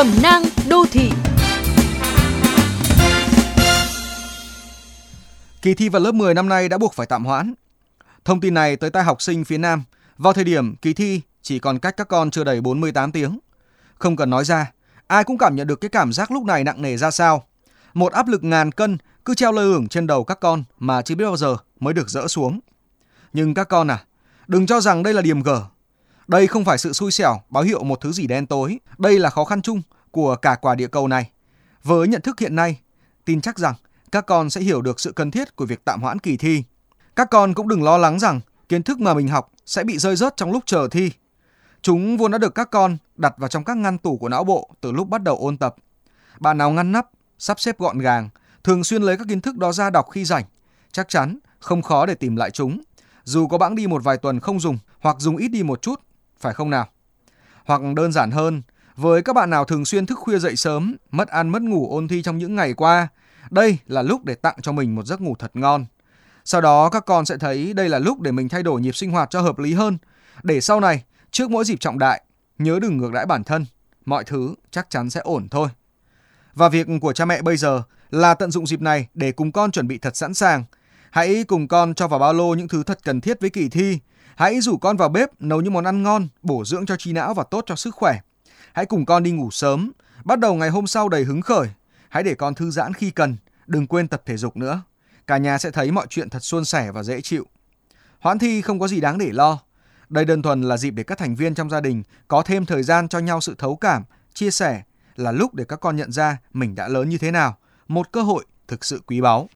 Cẩm nang đô thị Kỳ thi vào lớp 10 năm nay đã buộc phải tạm hoãn. Thông tin này tới tai học sinh phía Nam vào thời điểm kỳ thi chỉ còn cách các con chưa đầy 48 tiếng. Không cần nói ra, ai cũng cảm nhận được cái cảm giác lúc này nặng nề ra sao. Một áp lực ngàn cân cứ treo lơ lửng trên đầu các con mà chưa biết bao giờ mới được dỡ xuống. Nhưng các con à, đừng cho rằng đây là điểm gở. Đây không phải sự xui xẻo báo hiệu một thứ gì đen tối, đây là khó khăn chung của cả quả địa cầu này. Với nhận thức hiện nay, tin chắc rằng các con sẽ hiểu được sự cần thiết của việc tạm hoãn kỳ thi. Các con cũng đừng lo lắng rằng kiến thức mà mình học sẽ bị rơi rớt trong lúc chờ thi. Chúng vốn đã được các con đặt vào trong các ngăn tủ của não bộ từ lúc bắt đầu ôn tập. Bạn nào ngăn nắp, sắp xếp gọn gàng, thường xuyên lấy các kiến thức đó ra đọc khi rảnh, chắc chắn không khó để tìm lại chúng, dù có bẵng đi một vài tuần không dùng hoặc dùng ít đi một chút, phải không nào? Hoặc đơn giản hơn, với các bạn nào thường xuyên thức khuya dậy sớm, mất ăn mất ngủ ôn thi trong những ngày qua, đây là lúc để tặng cho mình một giấc ngủ thật ngon. Sau đó các con sẽ thấy đây là lúc để mình thay đổi nhịp sinh hoạt cho hợp lý hơn, để sau này, trước mỗi dịp trọng đại, nhớ đừng ngược đãi bản thân, mọi thứ chắc chắn sẽ ổn thôi. Và việc của cha mẹ bây giờ là tận dụng dịp này để cùng con chuẩn bị thật sẵn sàng. Hãy cùng con cho vào ba lô những thứ thật cần thiết với kỳ thi. Hãy rủ con vào bếp nấu những món ăn ngon, bổ dưỡng cho trí não và tốt cho sức khỏe. Hãy cùng con đi ngủ sớm, bắt đầu ngày hôm sau đầy hứng khởi. Hãy để con thư giãn khi cần, đừng quên tập thể dục nữa. Cả nhà sẽ thấy mọi chuyện thật suôn sẻ và dễ chịu. Hoãn thi không có gì đáng để lo. Đây đơn thuần là dịp để các thành viên trong gia đình có thêm thời gian cho nhau sự thấu cảm, chia sẻ, là lúc để các con nhận ra mình đã lớn như thế nào, một cơ hội thực sự quý báu.